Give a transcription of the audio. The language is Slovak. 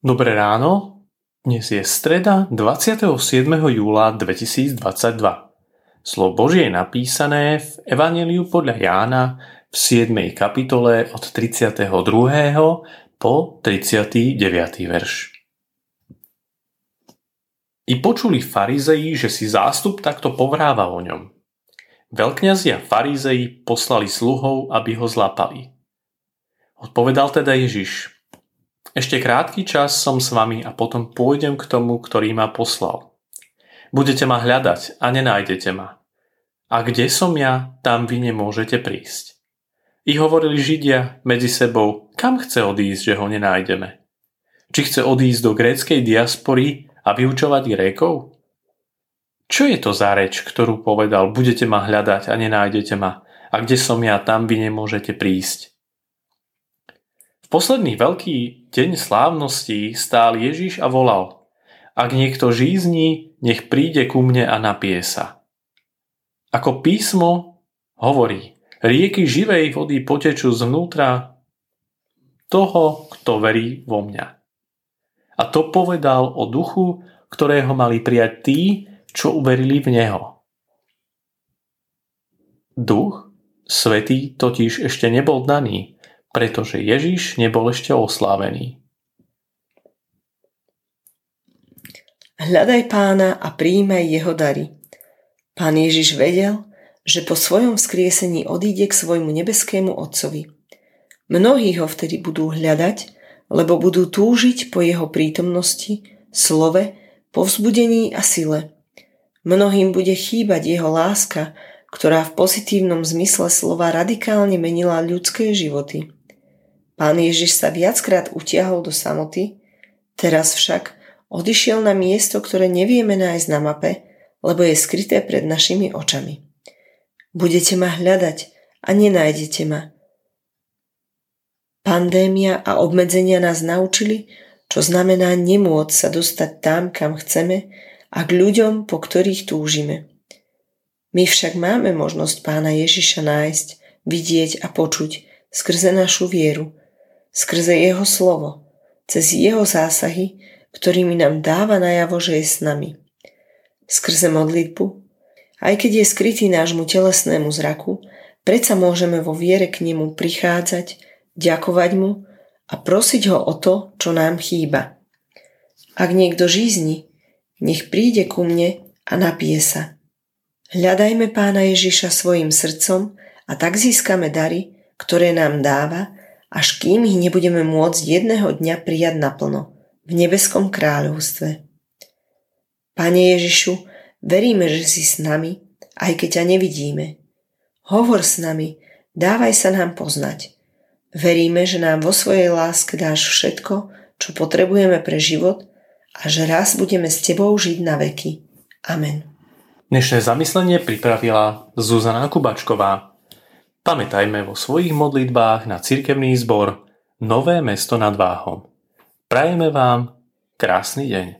Dobré ráno, dnes je streda 27. júla 2022. Slovo Božie je napísané v Evangeliu podľa Jána v 7. kapitole od 32. po 39. verš. I počuli farizei, že si zástup takto povráva o ňom. Veľkňazi a farizei poslali sluhov, aby ho zlapali. Odpovedal teda Ježiš, ešte krátky čas som s vami a potom pôjdem k tomu, ktorý ma poslal. Budete ma hľadať a nenájdete ma. A kde som ja, tam vy nemôžete prísť. I hovorili Židia medzi sebou, kam chce odísť, že ho nenájdeme. Či chce odísť do gréckej diaspory a vyučovať Grékov? Čo je to za reč, ktorú povedal, budete ma hľadať a nenájdete ma, a kde som ja, tam vy nemôžete prísť posledný veľký deň slávnosti stál Ježiš a volal Ak niekto žízni, nech príde ku mne a napije sa. Ako písmo hovorí, rieky živej vody potečú zvnútra toho, kto verí vo mňa. A to povedal o duchu, ktorého mali prijať tí, čo uverili v Neho. Duch Svetý totiž ešte nebol daný, pretože Ježiš nebol ešte oslávený. Hľadaj pána a príjmaj jeho dary. Pán Ježiš vedel, že po svojom vzkriesení odíde k svojmu nebeskému Otcovi. Mnohí ho vtedy budú hľadať, lebo budú túžiť po jeho prítomnosti, slove, povzbudení a sile. Mnohým bude chýbať jeho láska, ktorá v pozitívnom zmysle slova radikálne menila ľudské životy. Pán Ježiš sa viackrát utiahol do samoty, teraz však odišiel na miesto, ktoré nevieme nájsť na mape, lebo je skryté pred našimi očami. Budete ma hľadať a nenájdete ma. Pandémia a obmedzenia nás naučili, čo znamená nemôcť sa dostať tam, kam chceme a k ľuďom, po ktorých túžime. My však máme možnosť pána Ježiša nájsť, vidieť a počuť skrze našu vieru – skrze jeho slovo, cez jeho zásahy, ktorými nám dáva najavo, že je s nami. Skrze modlitbu, aj keď je skrytý nášmu telesnému zraku, predsa môžeme vo viere k nemu prichádzať, ďakovať mu a prosiť ho o to, čo nám chýba. Ak niekto žízni, nech príde ku mne a napije sa. Hľadajme pána Ježiša svojim srdcom a tak získame dary, ktoré nám dáva až kým ich nebudeme môcť jedného dňa prijať naplno v nebeskom kráľovstve. Pane Ježišu, veríme, že si s nami, aj keď ťa nevidíme. Hovor s nami, dávaj sa nám poznať. Veríme, že nám vo svojej láske dáš všetko, čo potrebujeme pre život a že raz budeme s Tebou žiť na veky. Amen. Dnešné zamyslenie pripravila Zuzana Kubačková. Pamätajme vo svojich modlitbách na cirkevný zbor Nové mesto nad Váhom. Prajeme vám krásny deň.